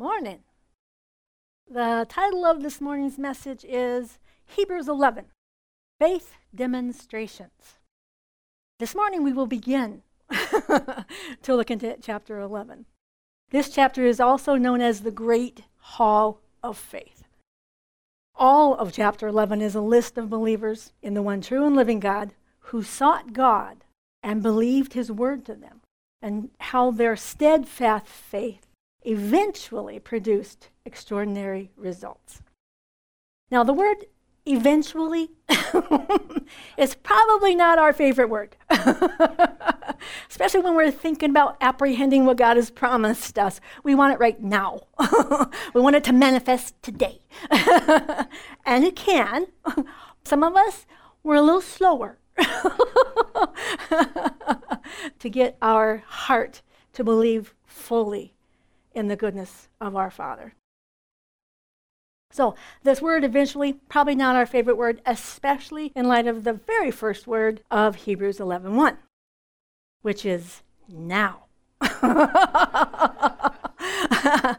Morning. The title of this morning's message is Hebrews 11 Faith Demonstrations. This morning we will begin to look into chapter 11. This chapter is also known as the Great Hall of Faith. All of chapter 11 is a list of believers in the one true and living God who sought God and believed his word to them, and how their steadfast faith eventually produced extraordinary results. Now, the word eventually is probably not our favorite word, especially when we're thinking about apprehending what God has promised us. We want it right now, we want it to manifest today. and it can. Some of us, we're a little slower to get our heart to believe fully in the goodness of our Father. So, this word eventually, probably not our favorite word, especially in light of the very first word of Hebrews 11:1, which is now.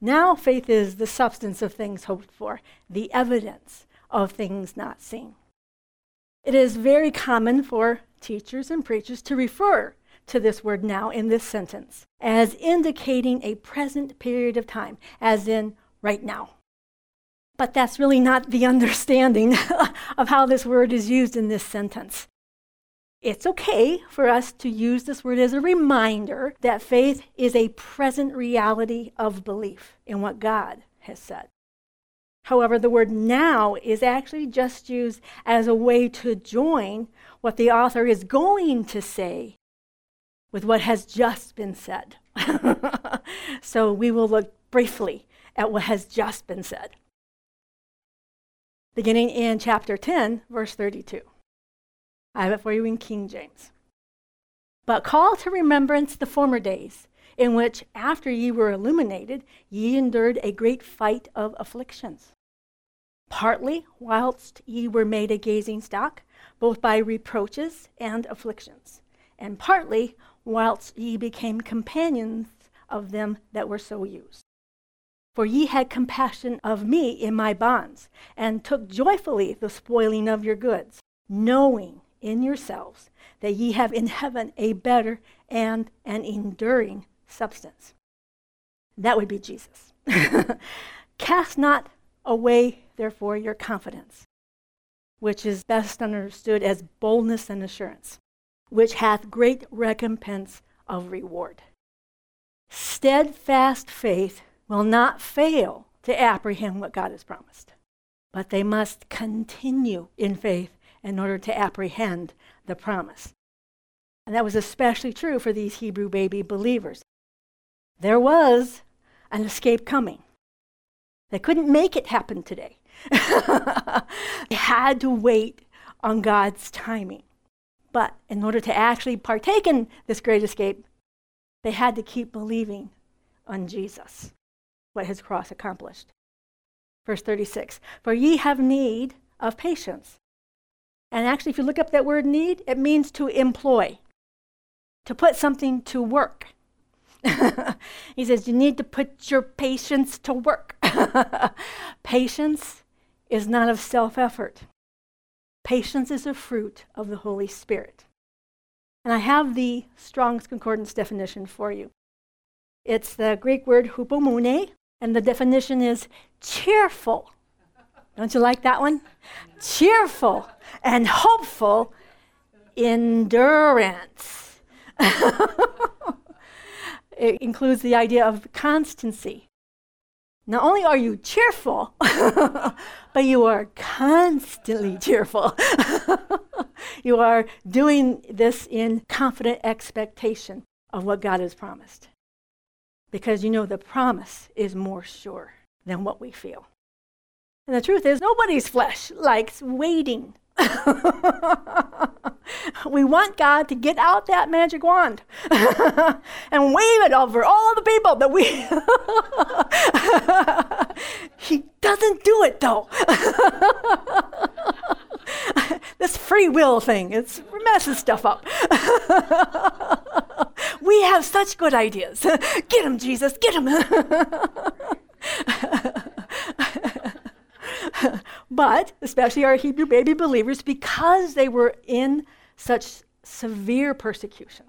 now faith is the substance of things hoped for, the evidence of things not seen. It is very common for teachers and preachers to refer to this word now in this sentence as indicating a present period of time, as in right now. But that's really not the understanding of how this word is used in this sentence. It's okay for us to use this word as a reminder that faith is a present reality of belief in what God has said. However, the word now is actually just used as a way to join what the author is going to say with what has just been said. so we will look briefly at what has just been said. Beginning in chapter 10, verse 32. I have it for you in King James. But call to remembrance the former days, in which, after ye were illuminated, ye endured a great fight of afflictions. Partly whilst ye were made a gazing stock, both by reproaches and afflictions, and partly whilst ye became companions of them that were so used. For ye had compassion of me in my bonds, and took joyfully the spoiling of your goods, knowing in yourselves that ye have in heaven a better and an enduring substance. That would be Jesus. Cast not away, therefore, your confidence, which is best understood as boldness and assurance which hath great recompense of reward. Steadfast faith will not fail to apprehend what God has promised, but they must continue in faith in order to apprehend the promise. And that was especially true for these Hebrew baby believers. There was an escape coming. They couldn't make it happen today. they had to wait on God's timing. But in order to actually partake in this great escape, they had to keep believing on Jesus, what his cross accomplished. Verse 36 For ye have need of patience. And actually, if you look up that word need, it means to employ, to put something to work. he says, You need to put your patience to work. patience is not of self effort, Patience is a fruit of the Holy Spirit. And I have the Strong's Concordance definition for you. It's the Greek word hupomone, and the definition is cheerful. Don't you like that one? cheerful and hopeful endurance. it includes the idea of constancy, not only are you cheerful, but you are constantly cheerful. you are doing this in confident expectation of what God has promised. Because you know the promise is more sure than what we feel. And the truth is, nobody's flesh likes waiting we want God to get out that magic wand and wave it over all the people that we. he doesn't do it though. this free will thing, it's messes stuff up. we have such good ideas. Get him, Jesus, get him. But, especially our Hebrew baby believers, because they were in such severe persecution,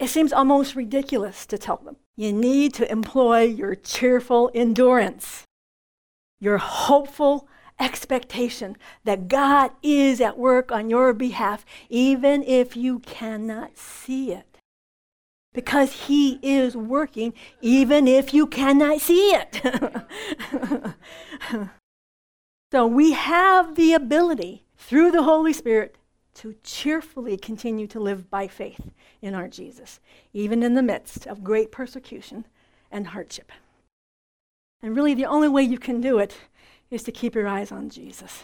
it seems almost ridiculous to tell them you need to employ your cheerful endurance, your hopeful expectation that God is at work on your behalf, even if you cannot see it. Because He is working, even if you cannot see it. so we have the ability through the Holy Spirit to cheerfully continue to live by faith in our Jesus, even in the midst of great persecution and hardship. And really, the only way you can do it is to keep your eyes on Jesus.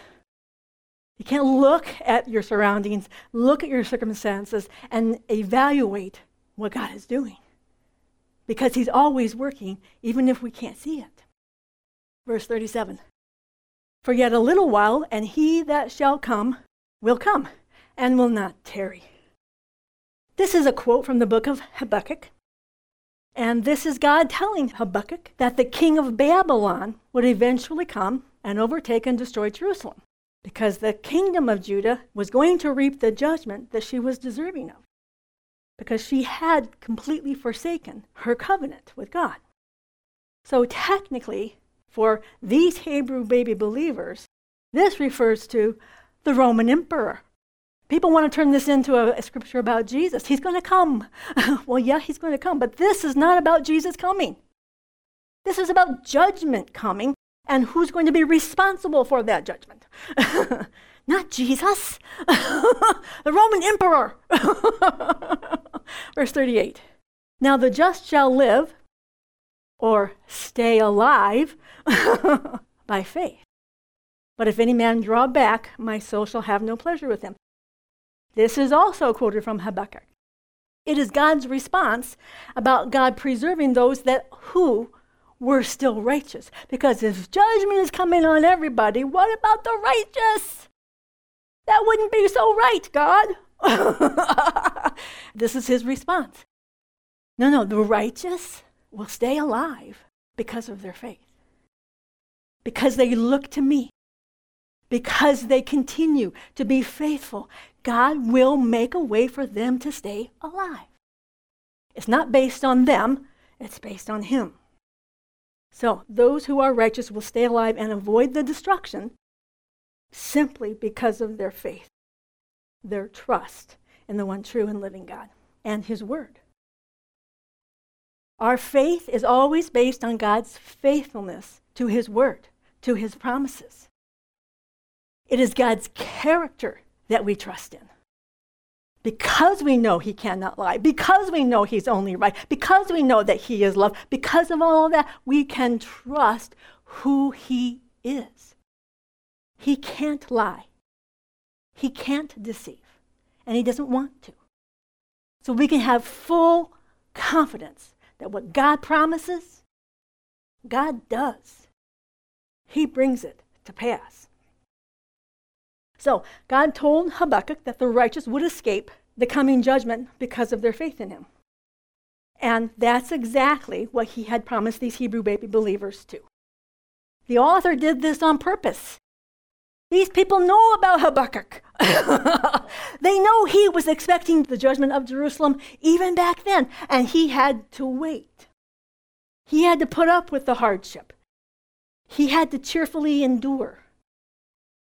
You can't look at your surroundings, look at your circumstances, and evaluate what God is doing. Because He's always working, even if we can't see it. Verse 37 For yet a little while, and He that shall come will come, and will not tarry. This is a quote from the book of Habakkuk. And this is God telling Habakkuk that the king of Babylon would eventually come and overtake and destroy Jerusalem because the kingdom of Judah was going to reap the judgment that she was deserving of because she had completely forsaken her covenant with God. So, technically, for these Hebrew baby believers, this refers to the Roman emperor. People want to turn this into a, a scripture about Jesus. He's going to come. well, yeah, he's going to come, but this is not about Jesus coming. This is about judgment coming and who's going to be responsible for that judgment? Not Jesus, the Roman emperor. Verse 38. Now the just shall live or stay alive by faith. But if any man draw back, my soul shall have no pleasure with him. This is also quoted from Habakkuk. It is God's response about God preserving those that who we're still righteous. Because if judgment is coming on everybody, what about the righteous? That wouldn't be so right, God. this is his response. No, no, the righteous will stay alive because of their faith. Because they look to me. Because they continue to be faithful. God will make a way for them to stay alive. It's not based on them, it's based on Him. So, those who are righteous will stay alive and avoid the destruction simply because of their faith, their trust in the one true and living God and His Word. Our faith is always based on God's faithfulness to His Word, to His promises. It is God's character that we trust in because we know he cannot lie, because we know he's only right, because we know that he is love, because of all of that, we can trust who he is. He can't lie, he can't deceive, and he doesn't want to. So we can have full confidence that what God promises, God does. He brings it to pass. So God told Habakkuk that the righteous would escape the coming judgment because of their faith in him. And that's exactly what he had promised these Hebrew baby believers too. The author did this on purpose. These people know about Habakkuk. they know he was expecting the judgment of Jerusalem even back then, and he had to wait. He had to put up with the hardship. He had to cheerfully endure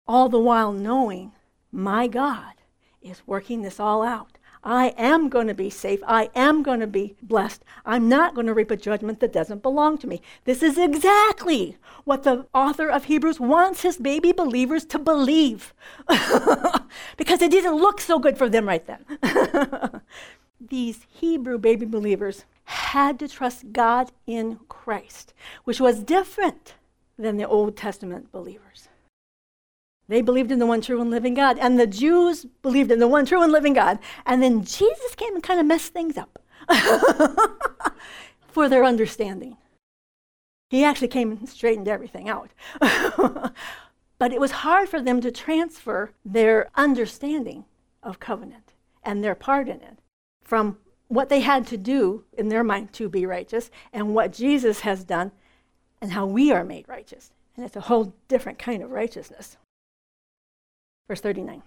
all the while knowing my God is working this all out. I am going to be safe. I am going to be blessed. I'm not going to reap a judgment that doesn't belong to me. This is exactly what the author of Hebrews wants his baby believers to believe because it didn't look so good for them right then. These Hebrew baby believers had to trust God in Christ, which was different than the Old Testament believers. They believed in the one true and living God. And the Jews believed in the one true and living God. And then Jesus came and kind of messed things up for their understanding. He actually came and straightened everything out. but it was hard for them to transfer their understanding of covenant and their part in it from what they had to do in their mind to be righteous and what Jesus has done and how we are made righteous And it's a whole different kind of righteousness. Verse 39.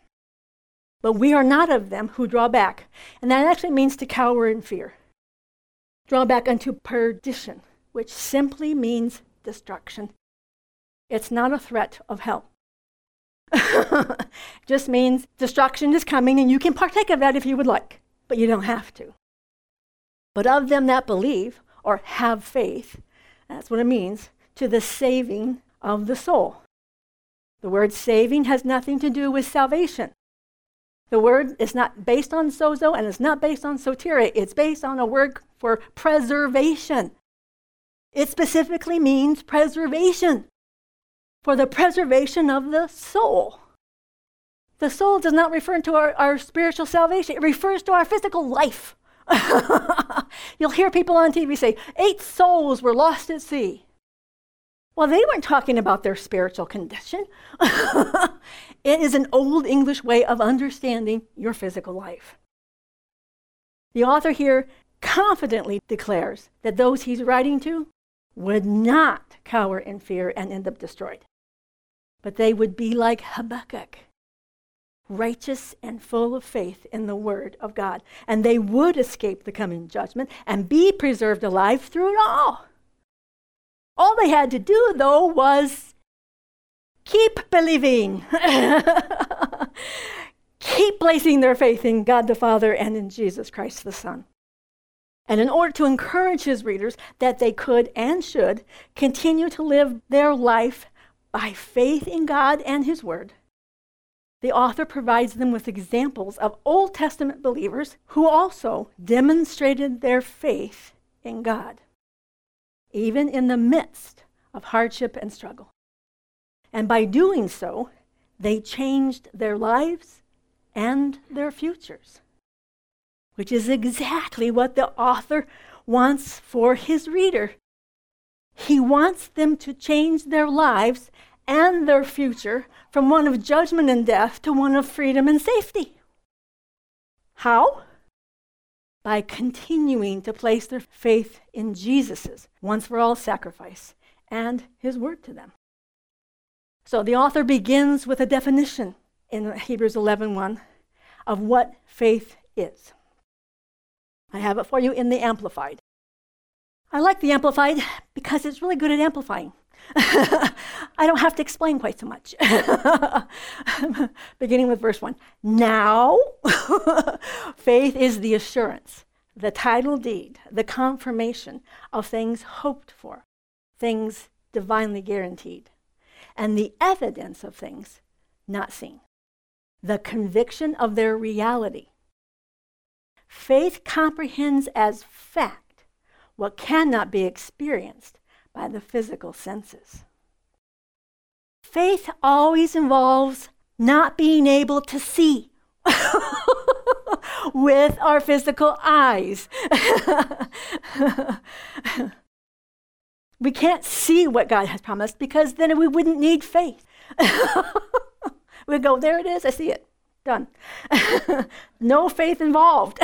But we are not of them who draw back. And that actually means to cower in fear. Draw back unto perdition, which simply means destruction. It's not a threat of hell. Just means destruction is coming and you can partake of that if you would like, but you don't have to. But of them that believe or have faith, that's what it means, to the saving of the soul. The word saving has nothing to do with salvation. The word is not based on sozo and it's not based on soteria. It's based on a word for preservation. It specifically means preservation for the preservation of the soul. The soul does not refer to our, our spiritual salvation, it refers to our physical life. You'll hear people on TV say, Eight souls were lost at sea. Well, they weren't talking about their spiritual condition. it is an old English way of understanding your physical life. The author here confidently declares that those he's writing to would not cower in fear and end up destroyed, but they would be like Habakkuk, righteous and full of faith in the word of God, and they would escape the coming judgment and be preserved alive through it all. All they had to do, though, was keep believing. keep placing their faith in God the Father and in Jesus Christ the Son. And in order to encourage his readers that they could and should continue to live their life by faith in God and his word, the author provides them with examples of Old Testament believers who also demonstrated their faith in God, even in the midst of hardship and struggle. And by doing so, they changed their lives and their futures which is exactly what the author wants for his reader. He wants them to change their lives and their future from one of judgment and death to one of freedom and safety. How? By continuing to place their faith in Jesus' once for all sacrifice and his word to them. So the author begins with a definition in Hebrews 11:1 of what faith is. I have it for you in the Amplified. I like the Amplified because it's really good at amplifying. I don't have to explain quite so much. Beginning with verse 1. Now, faith is the assurance, the title deed, the confirmation of things hoped for, things divinely guaranteed, and the evidence of things not seen, the conviction of their reality Faith comprehends as fact what cannot be experienced by the physical senses. Faith always involves not being able to see with our physical eyes. we can't see what God has promised because then we wouldn't need faith. we go, there it is, I see it. Done. no faith involved.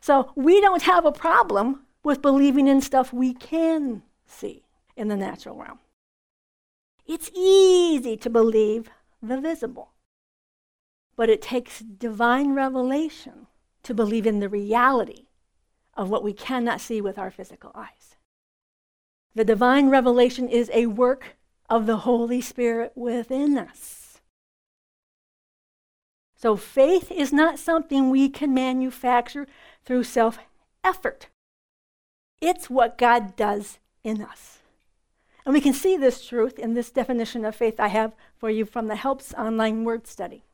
so we don't have a problem with believing in stuff we can see in the natural realm. It's easy to believe the visible, but it takes divine revelation to believe in the reality of what we cannot see with our physical eyes. The divine revelation is a work of the Holy Spirit within us. So faith is not something we can manufacture through self effort. It's what God does in us. And we can see this truth in this definition of faith I have for you from the Helps online word study.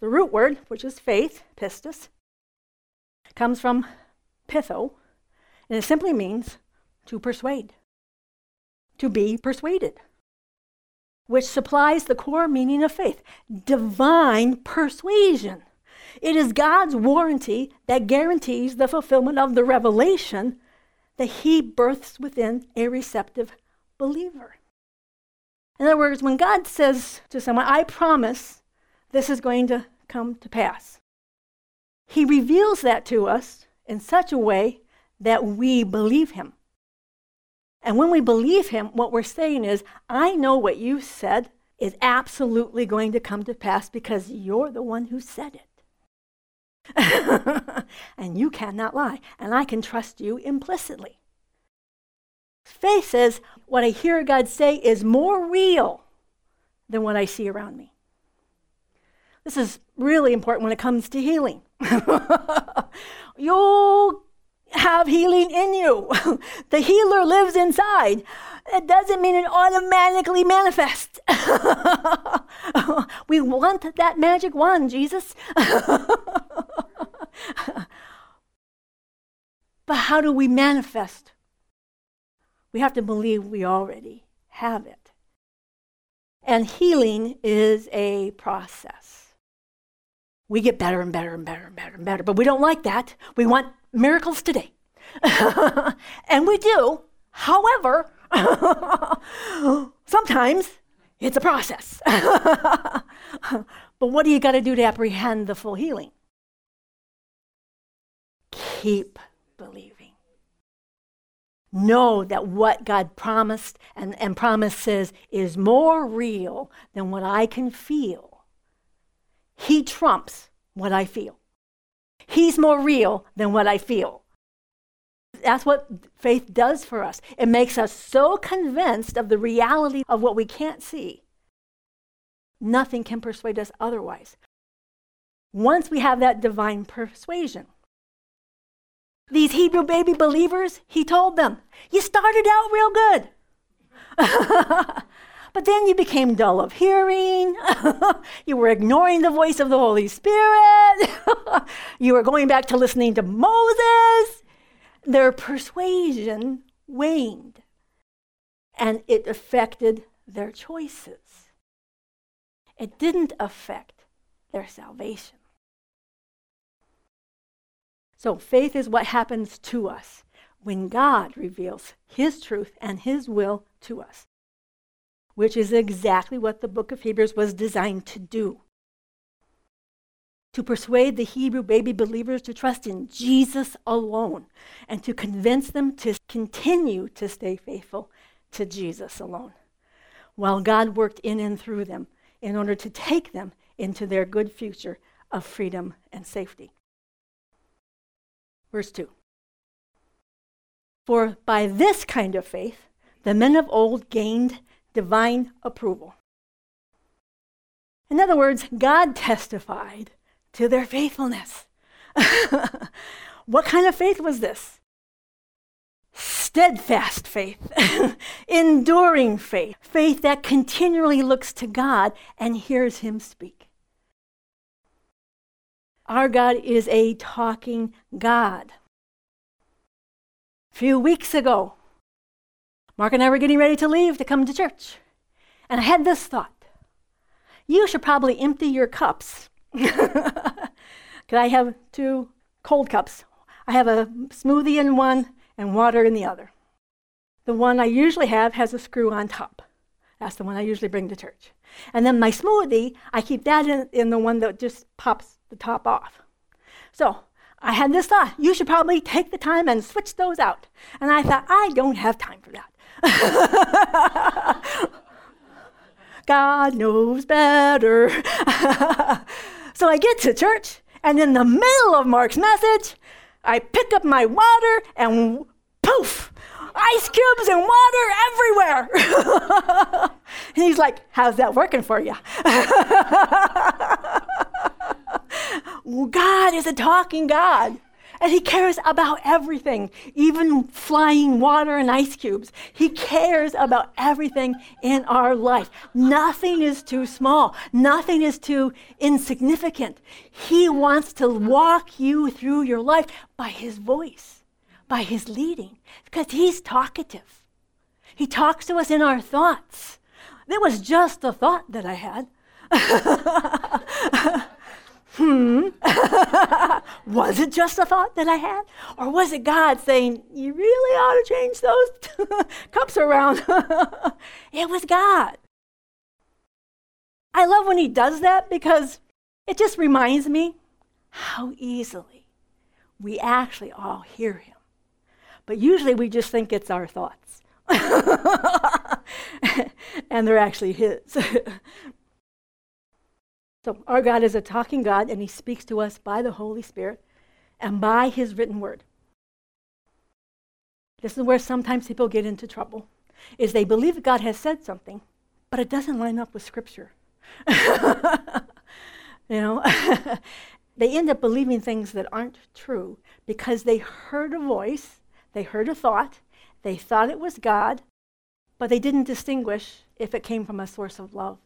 The root word, which is faith, pistis, comes from pitho, and it simply means to persuade, to be persuaded which supplies the core meaning of faith divine persuasion. It is God's warranty that guarantees the fulfillment of the revelation that He births within a receptive believer. In other words, when God says to someone, I promise this is going to come to pass, He reveals that to us in such a way that we believe Him. And when we believe him, what we're saying is, I know what you said is absolutely going to come to pass because you're the one who said it. and you cannot lie, and I can trust you implicitly. Faith says, what I hear God say is more real than what I see around me. This is really important when it comes to healing. You'll have healing in you. the healer lives inside. It doesn't mean it automatically manifests. we want that magic wand, Jesus. but how do we manifest? We have to believe we already have it. And healing is a process. We get better and better and better and better and better, but we don't like that. We want miracles today. and we do. However, sometimes it's a process. but what do you got to do to apprehend the full healing? Keep believing. Know that what God promised and, and promises is more real than what I can feel. He trumps what I feel. He's more real than what I feel. That's what faith does for us. It makes us so convinced of the reality of what we can't see. Nothing can persuade us otherwise. Once we have that divine persuasion, these Hebrew baby believers, he told them, you started out real good. but then you became dull of hearing. you were ignoring the voice of the Holy Spirit. you were going back to listening to Moses their persuasion waned and it affected their choices. It didn't affect their salvation. So, faith is what happens to us when God reveals His truth and His will to us, which is exactly what the book of Hebrews was designed to do to persuade the Hebrew baby believers to trust in Jesus alone and to convince them to continue to stay faithful to Jesus alone, while God worked in and through them in order to take them into their good future of freedom and safety. Verse 2 For by this kind of faith, the men of old gained divine approval. In other words, God testified to their faithfulness. what kind of faith was this? Steadfast faith, enduring faith, faith that continually looks to God and hears Him speak. Our God is a talking God. A few weeks ago, Mark and I were getting ready to leave to come to church. And I had this thought you should probably empty your cups because I have two cold cups. I have a smoothie in one and water in the other. The one I usually have has a screw on top. That's the one I usually bring to church. And then my smoothie, I keep that in, in the one that just pops the top off. So I had this thought you should probably take the time and switch those out. And I thought, I don't have time for that. God knows better. So I get to church, and in the middle of Mark's message, I pick up my water and poof, ice cubes and water everywhere. and he's like, How's that working for you? God is a talking God. And he cares about everything, even flying water and ice cubes. He cares about everything in our life. Nothing is too small, nothing is too insignificant. He wants to walk you through your life by his voice, by his leading, because he's talkative. He talks to us in our thoughts. It was just a thought that I had. hmm, was it just a thought that I had? Or was it God saying, you really ought to change those cups around? it was God. I love when He does that because it just reminds me how easily we actually all hear Him. But usually we just think it's our thoughts. and they're actually His. So, our God is a talking God, and He speaks to us by the Holy Spirit and by His written word. This is where sometimes people get into trouble, is they believe God has said something, but it doesn't line up with Scripture. you know, they end up believing things that aren't true because they heard a voice, they heard a thought, they thought it was God, but they didn't distinguish if it came from a source of love.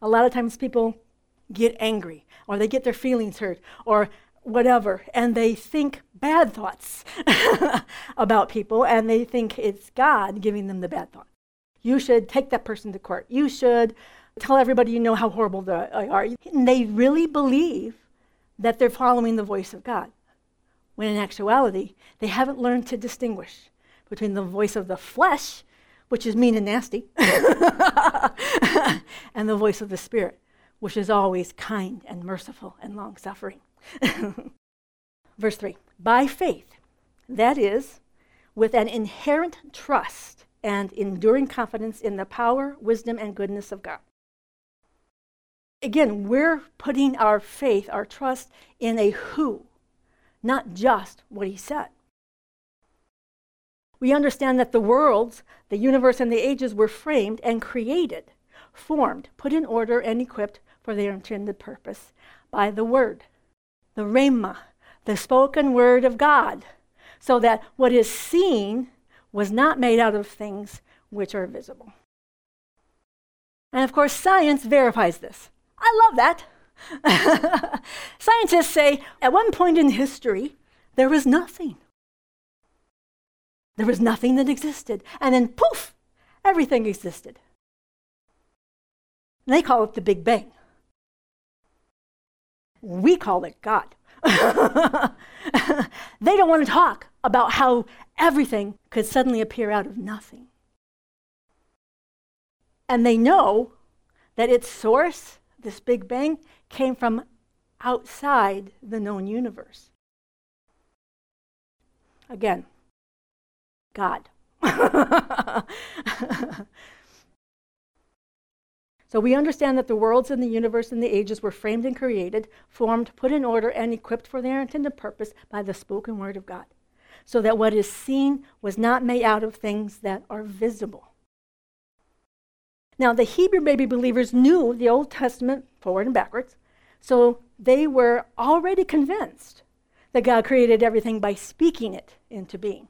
A lot of times people get angry or they get their feelings hurt or whatever, and they think bad thoughts about people and they think it's God giving them the bad thoughts. You should take that person to court. You should tell everybody you know how horrible they are. And they really believe that they're following the voice of God, when in actuality, they haven't learned to distinguish between the voice of the flesh, which is mean and nasty, and the voice of the Spirit, which is always kind and merciful and long suffering. Verse 3 By faith, that is, with an inherent trust and enduring confidence in the power, wisdom, and goodness of God. Again, we're putting our faith, our trust in a who, not just what he said. We understand that the worlds, the universe, and the ages were framed and created, formed, put in order, and equipped for their intended purpose by the Word, the Rhema, the spoken Word of God, so that what is seen was not made out of things which are visible. And of course, science verifies this. I love that. Scientists say at one point in history, there was nothing. There was nothing that existed. And then poof, everything existed. They call it the Big Bang. We call it God. they don't want to talk about how everything could suddenly appear out of nothing. And they know that its source, this Big Bang, came from outside the known universe. Again, God. so we understand that the worlds and the universe and the ages were framed and created, formed, put in order, and equipped for their intended purpose by the spoken word of God, so that what is seen was not made out of things that are visible. Now, the Hebrew baby believers knew the Old Testament forward and backwards, so they were already convinced that God created everything by speaking it into being.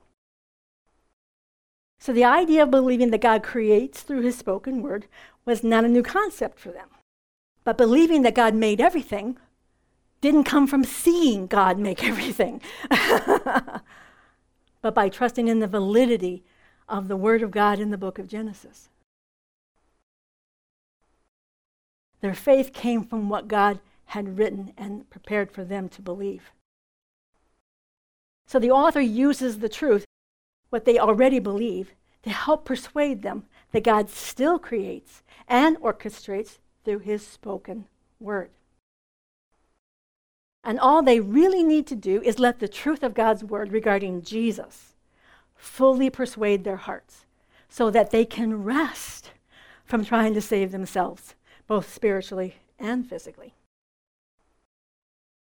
So the idea of believing that God creates through his spoken word was not a new concept for them. But believing that God made everything didn't come from seeing God make everything, but by trusting in the validity of the word of God in the book of Genesis. Their faith came from what God had written and prepared for them to believe. So the author uses the truth what they already believe to help persuade them that God still creates and orchestrates through his spoken word. And all they really need to do is let the truth of God's word regarding Jesus fully persuade their hearts so that they can rest from trying to save themselves, both spiritually and physically.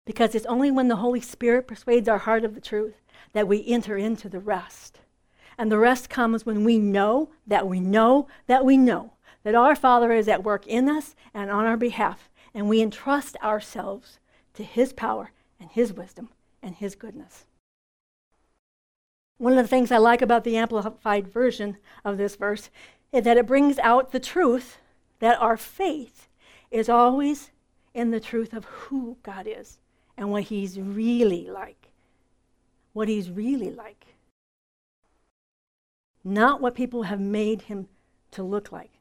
Because it's only when the Holy Spirit persuades our heart of the truth that we enter into the rest and the rest comes when we know that we know that we know that our Father is at work in us and on our behalf, and we entrust ourselves to His power and His wisdom and His goodness. One of the things I like about the Amplified version of this verse is that it brings out the truth that our faith is always in the truth of who God is and what He's really like. What He's really like not what people have made him to look like.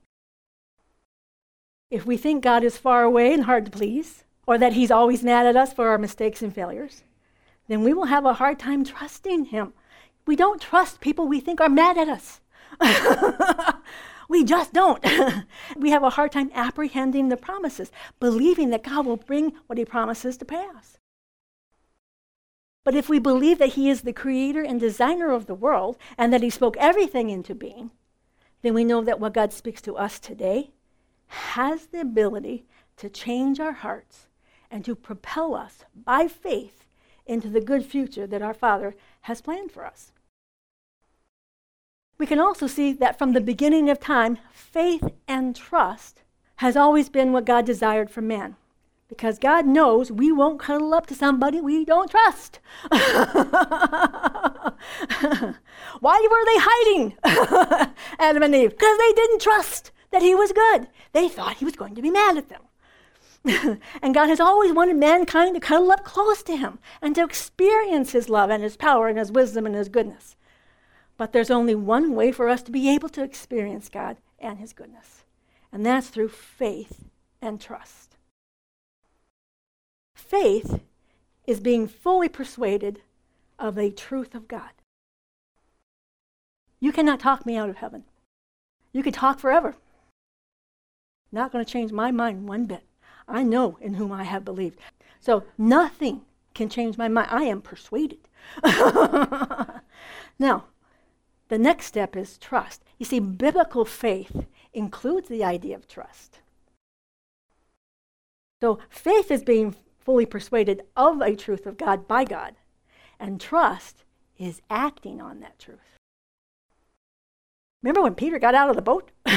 If we think God is far away and hard to please, or that he's always mad at us for our mistakes and failures, then we will have a hard time trusting him. We don't trust people we think are mad at us. we just don't. we have a hard time apprehending the promises, believing that God will bring what he promises to pass. But if we believe that He is the creator and designer of the world and that He spoke everything into being, then we know that what God speaks to us today has the ability to change our hearts and to propel us by faith into the good future that our Father has planned for us. We can also see that from the beginning of time, faith and trust has always been what God desired for man. Because God knows we won't cuddle up to somebody we don't trust. Why were they hiding, Adam and Eve? Because they didn't trust that he was good. They thought he was going to be mad at them. and God has always wanted mankind to cuddle up close to him and to experience his love and his power and his wisdom and his goodness. But there's only one way for us to be able to experience God and his goodness, and that's through faith and trust. Faith is being fully persuaded of the truth of God. You cannot talk me out of heaven. You could talk forever. Not going to change my mind one bit. I know in whom I have believed. So nothing can change my mind. I am persuaded. now, the next step is trust. You see, biblical faith includes the idea of trust. So faith is being fully persuaded of a truth of God by God, and trust is acting on that truth. Remember when Peter got out of the boat? he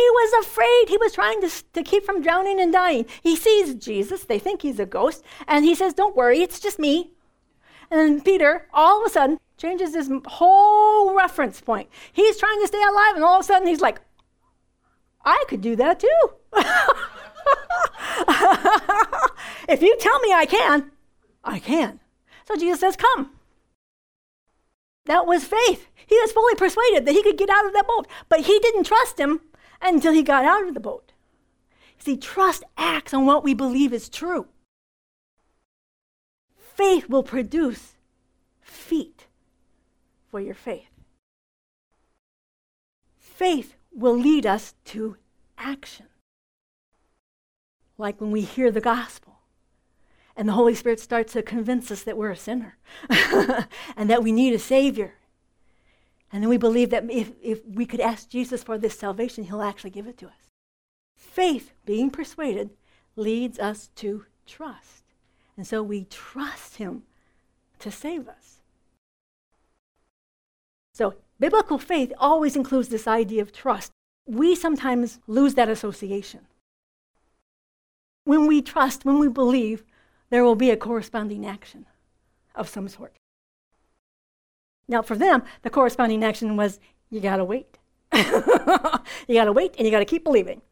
was afraid. He was trying to, to keep from drowning and dying. He sees Jesus. They think he's a ghost. And he says, Don't worry, it's just me. And then Peter, all of a sudden, changes his whole reference point. He's trying to stay alive, and all of a sudden, he's like, I could do that too. if you tell me I can, I can. So Jesus says, Come. That was faith. He was fully persuaded that he could get out of that boat, but he didn't trust him until he got out of the boat. See, trust acts on what we believe is true. Faith will produce feet for your faith. Faith will lead us to action. Like when we hear the gospel and the Holy Spirit starts to convince us that we're a sinner and that we need a Savior. And then we believe that if, if we could ask Jesus for this salvation, He'll actually give it to us. Faith, being persuaded, leads us to trust. And so we trust Him to save us. So, biblical faith always includes this idea of trust. We sometimes lose that association. When we trust, when we believe, there will be a corresponding action of some sort. Now, for them, the corresponding action was you got to wait. you got to wait and you got to keep believing.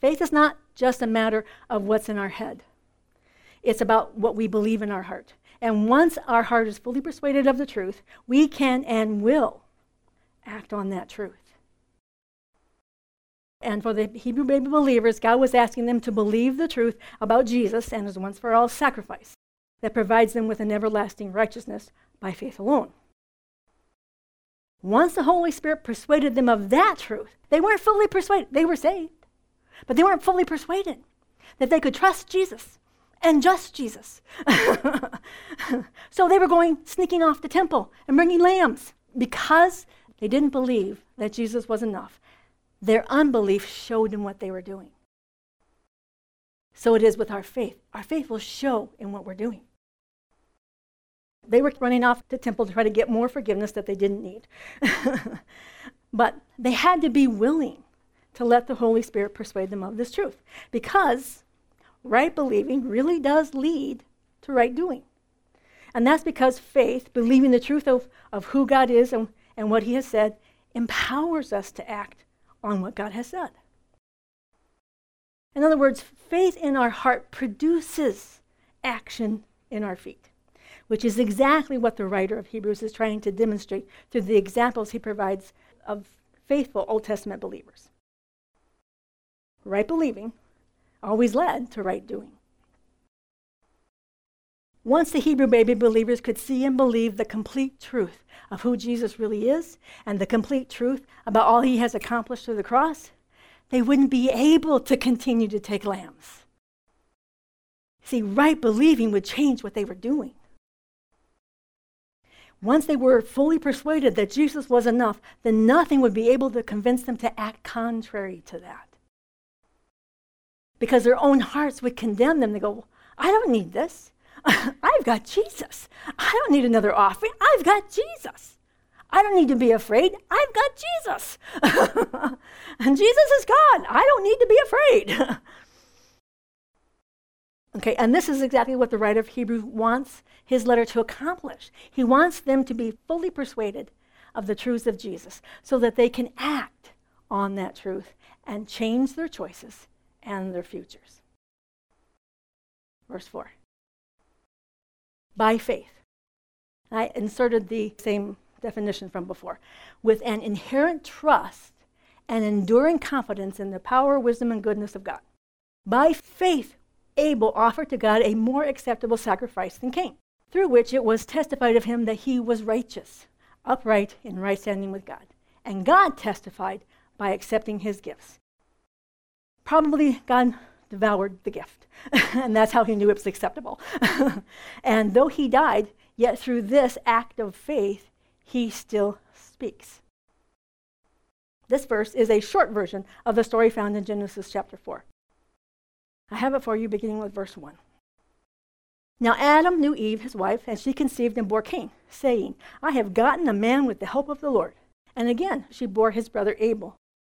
Faith is not just a matter of what's in our head, it's about what we believe in our heart. And once our heart is fully persuaded of the truth, we can and will act on that truth. And for the Hebrew baby believers, God was asking them to believe the truth about Jesus and his once for all sacrifice that provides them with an everlasting righteousness by faith alone. Once the Holy Spirit persuaded them of that truth, they weren't fully persuaded. They were saved, but they weren't fully persuaded that they could trust Jesus and just Jesus. so they were going sneaking off the temple and bringing lambs because they didn't believe that Jesus was enough. Their unbelief showed them what they were doing. So it is with our faith. Our faith will show in what we're doing. They were running off to temple to try to get more forgiveness that they didn't need. but they had to be willing to let the Holy Spirit persuade them of this truth because right believing really does lead to right doing. And that's because faith, believing the truth of, of who God is and, and what He has said, empowers us to act on what God has said. In other words, faith in our heart produces action in our feet which is exactly what the writer of Hebrews is trying to demonstrate through the examples he provides of faithful Old Testament believers. Right believing always led to right doing. Once the Hebrew baby believers could see and believe the complete truth of who Jesus really is and the complete truth about all he has accomplished through the cross, they wouldn't be able to continue to take lambs. See, right believing would change what they were doing. Once they were fully persuaded that Jesus was enough, then nothing would be able to convince them to act contrary to that. Because their own hearts would condemn them. They go, I don't need this. I've got Jesus. I don't need another offering. I've got Jesus. I don't need to be afraid. I've got Jesus. and Jesus is God. I don't need to be afraid. okay, and this is exactly what the writer of Hebrews wants his letter to accomplish. He wants them to be fully persuaded of the truths of Jesus so that they can act on that truth and change their choices and their futures. Verse 4. By faith. I inserted the same definition from before, with an inherent trust and enduring confidence in the power, wisdom, and goodness of God. By faith, Abel offered to God a more acceptable sacrifice than Cain, through which it was testified of him that he was righteous, upright, in right standing with God. And God testified by accepting his gifts. Probably God devoured the gift, and that's how he knew it was acceptable. and though he died, yet through this act of faith, he still speaks. This verse is a short version of the story found in Genesis chapter 4. I have it for you beginning with verse 1. Now Adam knew Eve, his wife, and she conceived and bore Cain, saying, I have gotten a man with the help of the Lord. And again she bore his brother Abel.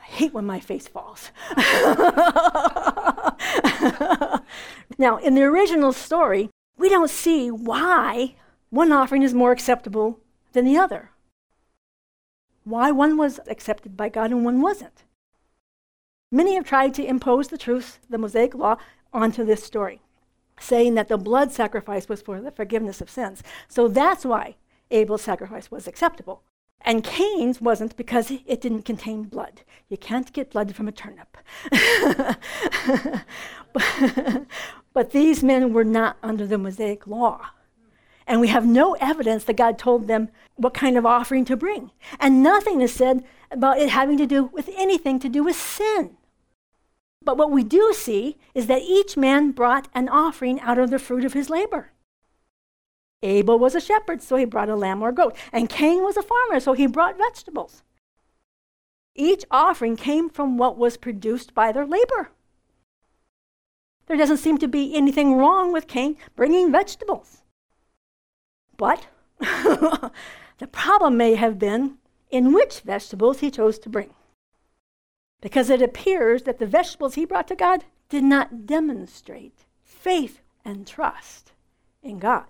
I hate when my face falls. now, in the original story, we don't see why one offering is more acceptable than the other why one was accepted by God and one wasn't. Many have tried to impose the truth, the Mosaic law, onto this story, saying that the blood sacrifice was for the forgiveness of sins. So that's why Abel's sacrifice was acceptable. And Cain's wasn't because it didn't contain blood. You can't get blood from a turnip. but, these men were not under the Mosaic law. And we have no evidence that God told them what kind of offering to bring. And nothing is said about it having to do with anything to do with sin. But what we do see is that each man brought an offering out of the fruit of his labor. Abel was a shepherd, so he brought a lamb or a goat. And Cain was a farmer, so he brought vegetables. Each offering came from what was produced by their labor. There doesn't seem to be anything wrong with Cain bringing vegetables. But the problem may have been in which vegetables he chose to bring. Because it appears that the vegetables he brought to God did not demonstrate faith and trust in God.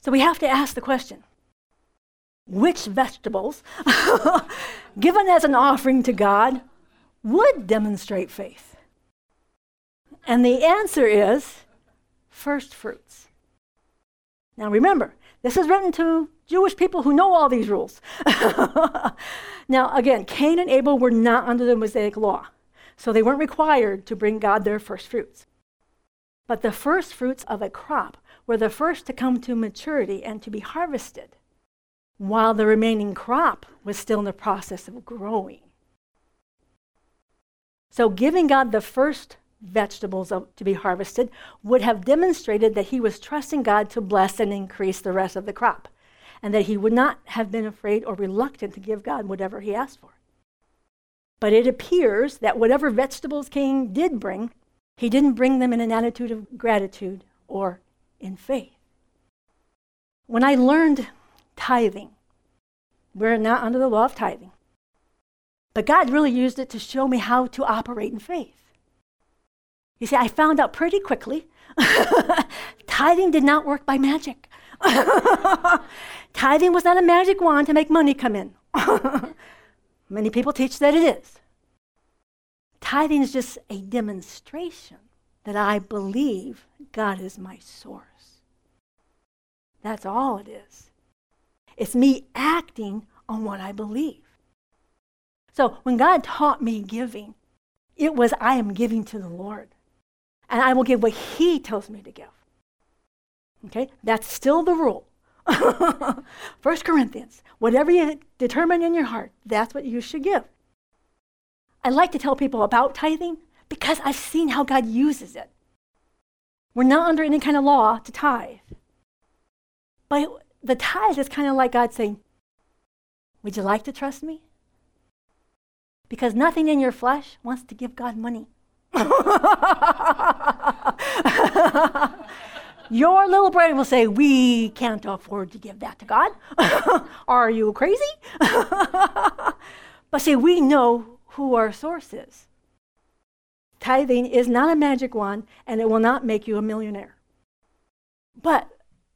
So we have to ask the question which vegetables, given as an offering to God, would demonstrate faith? And the answer is first fruits. Now remember, this is written to Jewish people who know all these rules. now, again, Cain and Abel were not under the Mosaic law, so they weren't required to bring God their first fruits. But the first fruits of a crop were the first to come to maturity and to be harvested, while the remaining crop was still in the process of growing. So, giving God the first vegetables to be harvested would have demonstrated that he was trusting God to bless and increase the rest of the crop, and that he would not have been afraid or reluctant to give God whatever he asked for. But it appears that whatever vegetables Cain did bring, he didn't bring them in an attitude of gratitude or in faith. When I learned tithing, we're not under the law of tithing, but God really used it to show me how to operate in faith. You see, I found out pretty quickly tithing did not work by magic. tithing was not a magic wand to make money come in. Many people teach that it is. Tithing is just a demonstration that I believe God is my source. That's all it is. It's me acting on what I believe. So when God taught me giving, it was I am giving to the Lord. And I will give what He tells me to give. Okay? That's still the rule. First Corinthians, whatever you determine in your heart, that's what you should give. I like to tell people about tithing because I've seen how God uses it. We're not under any kind of law to tithe. But the tithe is kind of like God saying, Would you like to trust me? Because nothing in your flesh wants to give God money. your little brain will say, We can't afford to give that to God. Are you crazy? but see, we know who our source is. Tithing is not a magic wand, and it will not make you a millionaire. But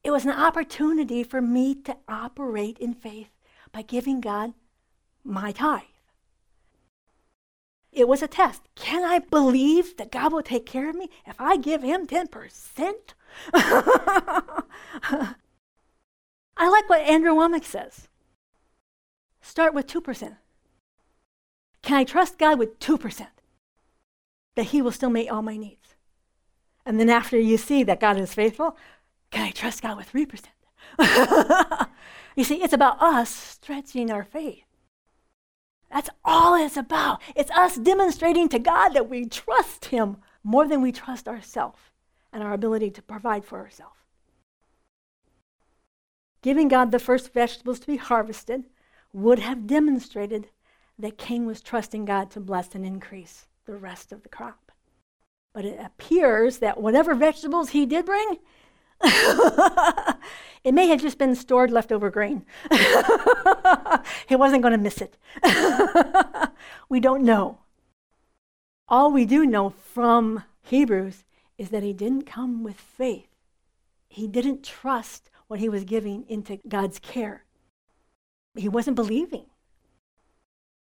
it was an opportunity for me to operate in faith by giving God my tithe. It was a test. Can I believe that God will take care of me if I give Him 10%? I like what Andrew Wommack says. Start with 2%. Can I trust God with 2%? That He will still meet all my needs. And then after you see that God is faithful, can I trust God with 3%? you see, it's about us stretching our faith. That's all it's about. It's us demonstrating to God that we trust Him more than we trust ourselves and our ability to provide for ourselves. Giving God the first vegetables to be harvested would have demonstrated that Cain was trusting God to bless and increase the rest of the crop. But it appears that whatever vegetables he did bring, it may have just been stored leftover grain. he wasn't going to miss it. we don't know. All we do know from Hebrews is that he didn't come with faith. He didn't trust what he was giving into God's care. He wasn't believing.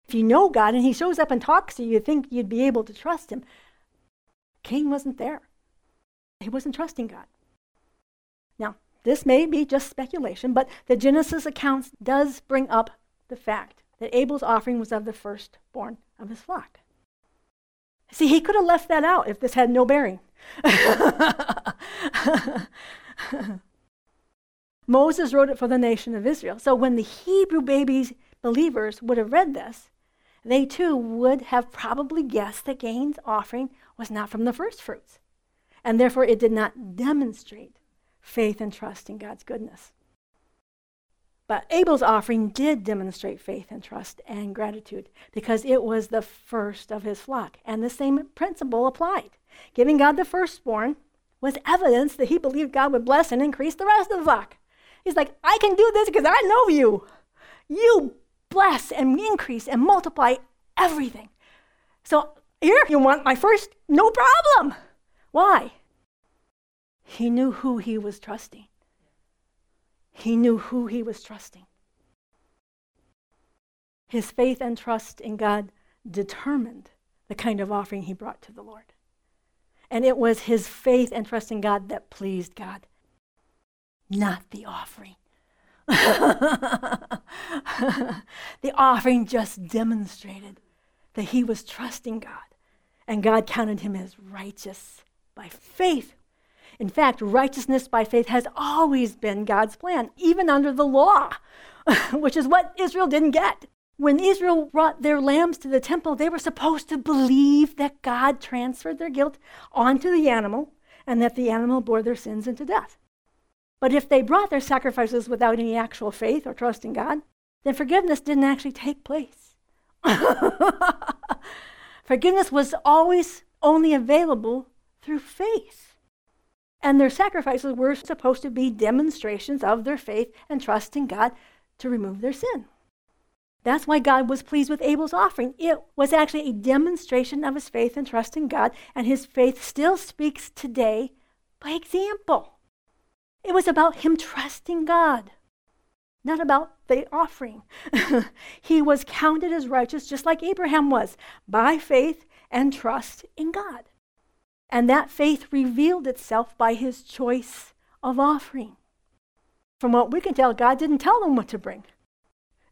If you know God and he shows up and talks to you, you think you'd be able to trust him. Cain wasn't there. He wasn't trusting God. Now, this may be just speculation, but the Genesis accounts does bring up the fact that Abel's offering was of the firstborn of his flock. See, he could have left that out if this had no bearing. Moses wrote it for the nation of Israel. So when the Hebrew babies believers would have read this, they too would have probably guessed that Cain's offering was not from the first fruits, and therefore it did not demonstrate faith and trust in God's goodness. But Abel's offering did demonstrate faith and trust and gratitude because it was the first of his flock. And the same principle applied. Giving God the firstborn was evidence that he believed God would bless and increase the rest of the flock. He's like, I can do this because I know you. You bless and increase and multiply everything. So here, you want my first? No problem. Why? He knew who he was trusting. He knew who he was trusting. His faith and trust in God determined the kind of offering he brought to the Lord. And it was his faith and trust in God that pleased God, not the offering. the offering just demonstrated that he was trusting God, and God counted him as righteous by faith. In fact, righteousness by faith has always been God's plan, even under the law, which is what Israel didn't get. When Israel brought their lambs to the temple, they were supposed to believe that God transferred their guilt onto the animal and that the animal bore their sins into death. But if they brought their sacrifices without any actual faith or trust in God, then forgiveness didn't actually take place. forgiveness was always only available through faith. And their sacrifices were supposed to be demonstrations of their faith and trust in God to remove their sin. That's why God was pleased with Abel's offering. It was actually a demonstration of his faith and trust in God, and his faith still speaks today by example. It was about him trusting God, not about the offering. he was counted as righteous just like Abraham was, by faith and trust in God. And that faith revealed itself by his choice of offering. from what we can tell, God didn't tell them what to bring.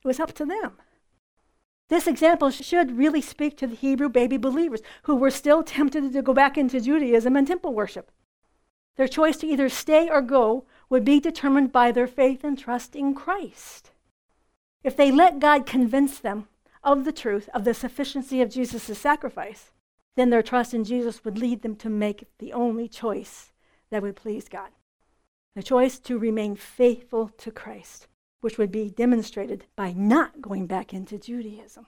It was up to them. This example should really speak to the Hebrew baby believers who were still tempted to go back into Judaism and temple worship. Their choice to either stay or go would be determined by their faith and trust in Christ. If they let God convince them of the truth of the sufficiency of Jesus' sacrifice, then their trust in Jesus would lead them to make the only choice that would please God the choice to remain faithful to Christ, which would be demonstrated by not going back into Judaism.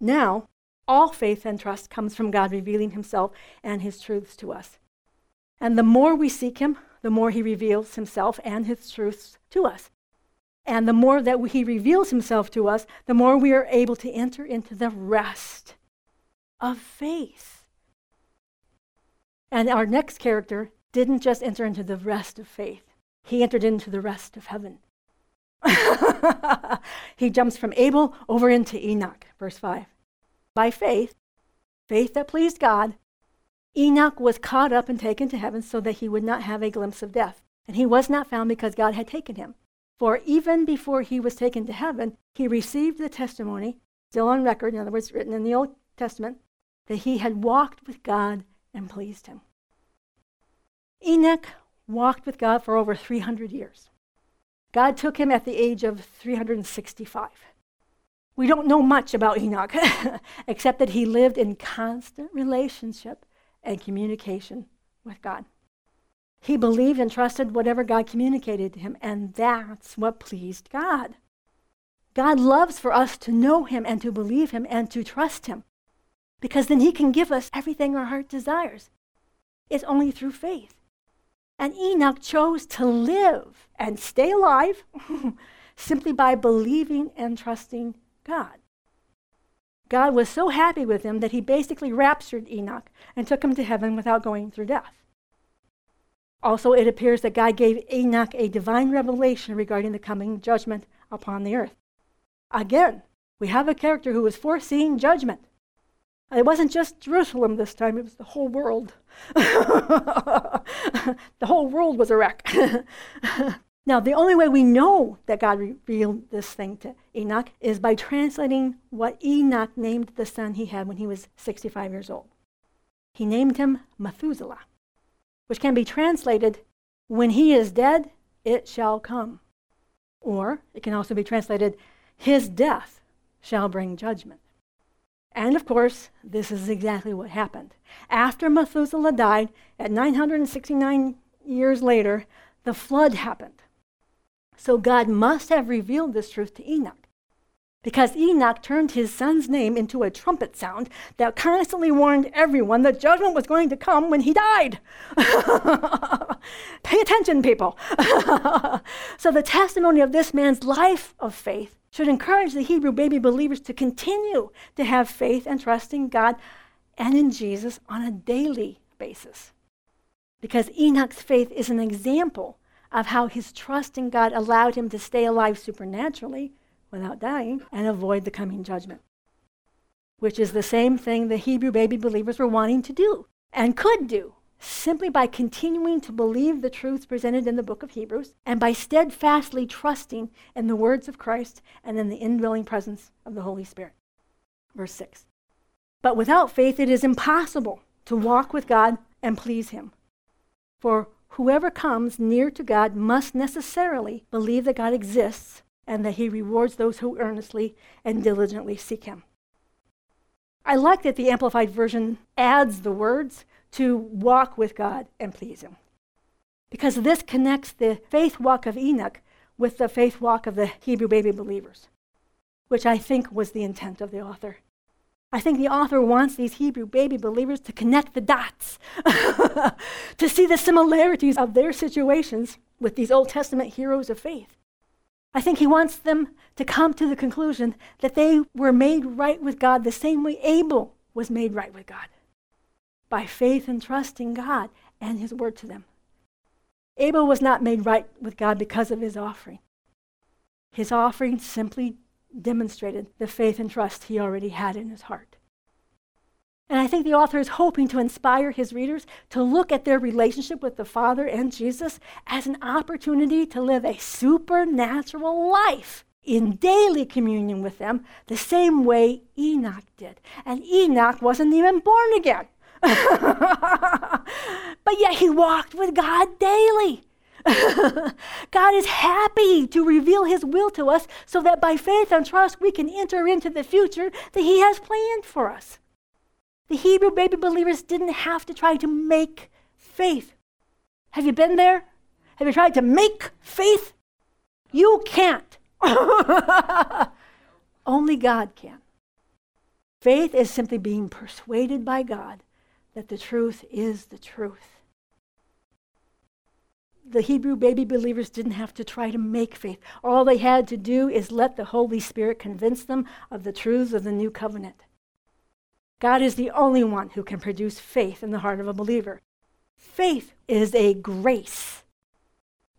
Now, all faith and trust comes from God revealing himself and his truths to us. And the more we seek him, the more he reveals himself and his truths to us. And the more that he reveals himself to us, the more we are able to enter into the rest of faith. And our next character didn't just enter into the rest of faith, he entered into the rest of heaven. he jumps from Abel over into Enoch, verse 5. By faith, faith that pleased God, Enoch was caught up and taken to heaven so that he would not have a glimpse of death. And he was not found because God had taken him. For even before he was taken to heaven, he received the testimony, still on record, in other words, written in the Old Testament, that he had walked with God and pleased him. Enoch walked with God for over 300 years. God took him at the age of 365. We don't know much about Enoch, except that he lived in constant relationship and communication with God. He believed and trusted whatever God communicated to him, and that's what pleased God. God loves for us to know him and to believe him and to trust him, because then he can give us everything our heart desires. It's only through faith. And Enoch chose to live and stay alive simply by believing and trusting God. God was so happy with him that he basically raptured Enoch and took him to heaven without going through death. Also, it appears that God gave Enoch a divine revelation regarding the coming judgment upon the earth. Again, we have a character who was foreseeing judgment. It wasn't just Jerusalem this time, it was the whole world. the whole world was a wreck. now, the only way we know that God revealed this thing to Enoch is by translating what Enoch named the son he had when he was 65 years old. He named him Methuselah, which can be translated, When he is dead, it shall come. Or it can also be translated, His death shall bring judgment. And of course, this is exactly what happened. After Methuselah died, at 969 years later, the flood happened. So God must have revealed this truth to Enoch. Because Enoch turned his son's name into a trumpet sound that constantly warned everyone that judgment was going to come when he died. Pay attention, people. so, the testimony of this man's life of faith should encourage the Hebrew baby believers to continue to have faith and trust in God and in Jesus on a daily basis. Because Enoch's faith is an example of how his trust in God allowed him to stay alive supernaturally without dying and avoid the coming judgment, which is the same thing the Hebrew baby believers were wanting to do and could do simply by continuing to believe the truths presented in the book of Hebrews and by steadfastly trusting in the words of Christ and in the indwelling presence of the Holy Spirit. Verse 6. But without faith, it is impossible to walk with God and please Him. For whoever comes near to God must necessarily believe that God exists and that He rewards those who earnestly and diligently seek Him. I like that the Amplified Version adds the words to walk with God and please Him. Because this connects the faith walk of Enoch with the faith walk of the Hebrew baby believers, which I think was the intent of the author. I think the author wants these Hebrew baby believers to connect the dots, to see the similarities of their situations with these Old Testament heroes of faith. I think he wants them to come to the conclusion that they were made right with God the same way Abel was made right with God by faith and trust in God and his word to them. Abel was not made right with God because of his offering. His offering simply demonstrated the faith and trust he already had in his heart. And I think the author is hoping to inspire his readers to look at their relationship with the Father and Jesus as an opportunity to live a supernatural life in daily communion with them, the same way Enoch did. And Enoch wasn't even born again. but yet he walked with God daily. God is happy to reveal his will to us so that by faith and trust we can enter into the future that he has planned for us. The Hebrew baby believers didn't have to try to make faith. Have you been there? Have you tried to make faith? You can't. Only God can. Faith is simply being persuaded by God that the truth is the truth. The Hebrew baby believers didn't have to try to make faith. All they had to do is let the Holy Spirit convince them of the truths of the new covenant. God is the only one who can produce faith in the heart of a believer. Faith is a grace,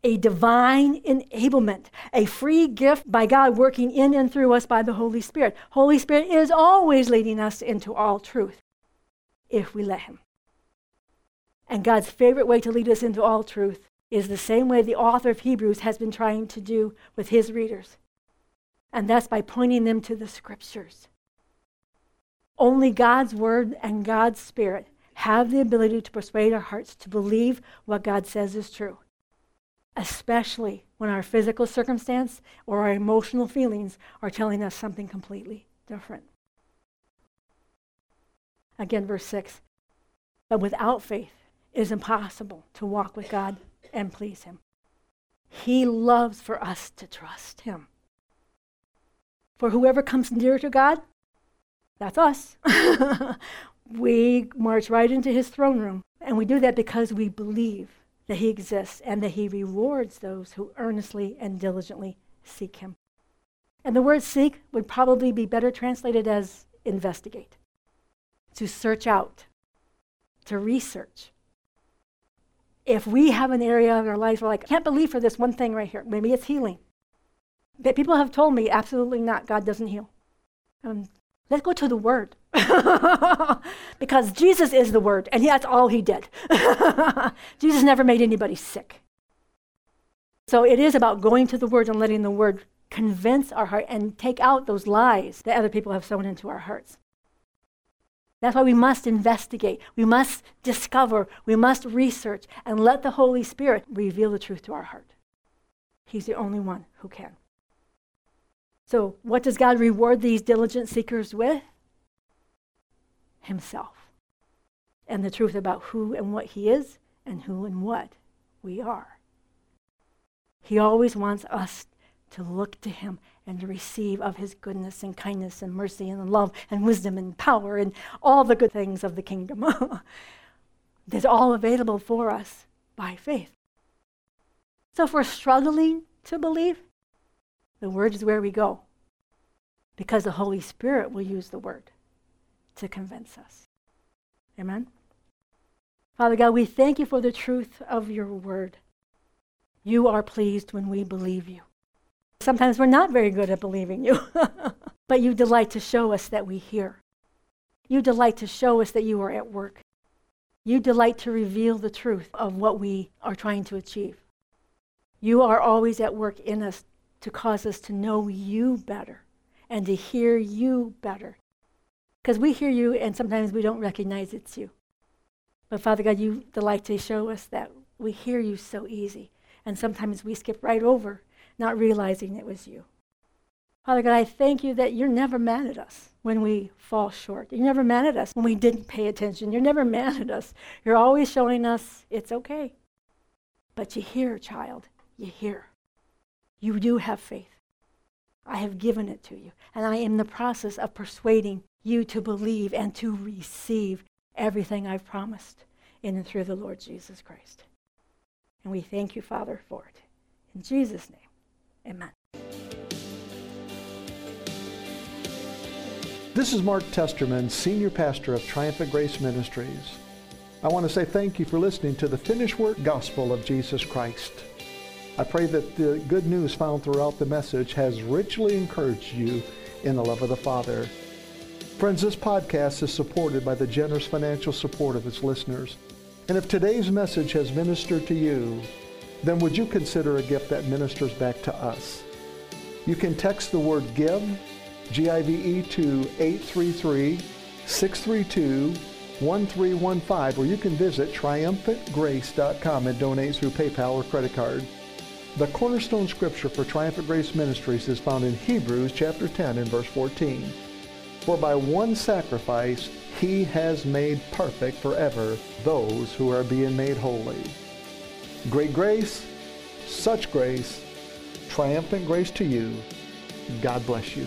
a divine enablement, a free gift by God working in and through us by the Holy Spirit. Holy Spirit is always leading us into all truth if we let Him. And God's favorite way to lead us into all truth is the same way the author of Hebrews has been trying to do with his readers. And that's by pointing them to the scriptures. Only God's word and God's spirit have the ability to persuade our hearts to believe what God says is true, especially when our physical circumstance or our emotional feelings are telling us something completely different. Again, verse 6 But without faith, it is impossible to walk with God and please Him. He loves for us to trust Him. For whoever comes near to God, that's us. we march right into His throne room. And we do that because we believe that He exists and that He rewards those who earnestly and diligently seek Him. And the word seek would probably be better translated as investigate, to search out, to research, if we have an area of our lives where, like, I can't believe for this one thing right here, maybe it's healing. But people have told me, absolutely not, God doesn't heal. Um, let's go to the Word. because Jesus is the Word, and that's all He did. Jesus never made anybody sick. So it is about going to the Word and letting the Word convince our heart and take out those lies that other people have sown into our hearts. That's why we must investigate, we must discover, we must research, and let the Holy Spirit reveal the truth to our heart. He's the only one who can. So, what does God reward these diligent seekers with? Himself. And the truth about who and what He is, and who and what we are. He always wants us to look to Him and to receive of his goodness and kindness and mercy and love and wisdom and power and all the good things of the kingdom. That's all available for us by faith. So if we're struggling to believe, the word is where we go because the Holy Spirit will use the word to convince us. Amen? Father God, we thank you for the truth of your word. You are pleased when we believe you. Sometimes we're not very good at believing you, but you delight to show us that we hear. You delight to show us that you are at work. You delight to reveal the truth of what we are trying to achieve. You are always at work in us to cause us to know you better and to hear you better. Because we hear you and sometimes we don't recognize it's you. But Father God, you delight to show us that we hear you so easy. And sometimes we skip right over not realizing it was you. Father God, I thank you that you're never mad at us when we fall short. You're never mad at us when we didn't pay attention. You're never mad at us. You're always showing us it's okay. But you hear, child, you hear. You do have faith. I have given it to you. And I am in the process of persuading you to believe and to receive everything I've promised in and through the Lord Jesus Christ. And we thank you, Father, for it. In Jesus' name. Amen. This is Mark Testerman, Senior Pastor of Triumphant Grace Ministries. I want to say thank you for listening to the finished work gospel of Jesus Christ. I pray that the good news found throughout the message has richly encouraged you in the love of the Father. Friends, this podcast is supported by the generous financial support of its listeners. And if today's message has ministered to you, then would you consider a gift that ministers back to us? You can text the word GIVE, G-I-V-E, to 833-632-1315, or you can visit triumphantgrace.com and donate through PayPal or credit card. The cornerstone scripture for Triumphant Grace Ministries is found in Hebrews chapter 10 and verse 14. For by one sacrifice he has made perfect forever those who are being made holy. Great grace, such grace, triumphant grace to you. God bless you.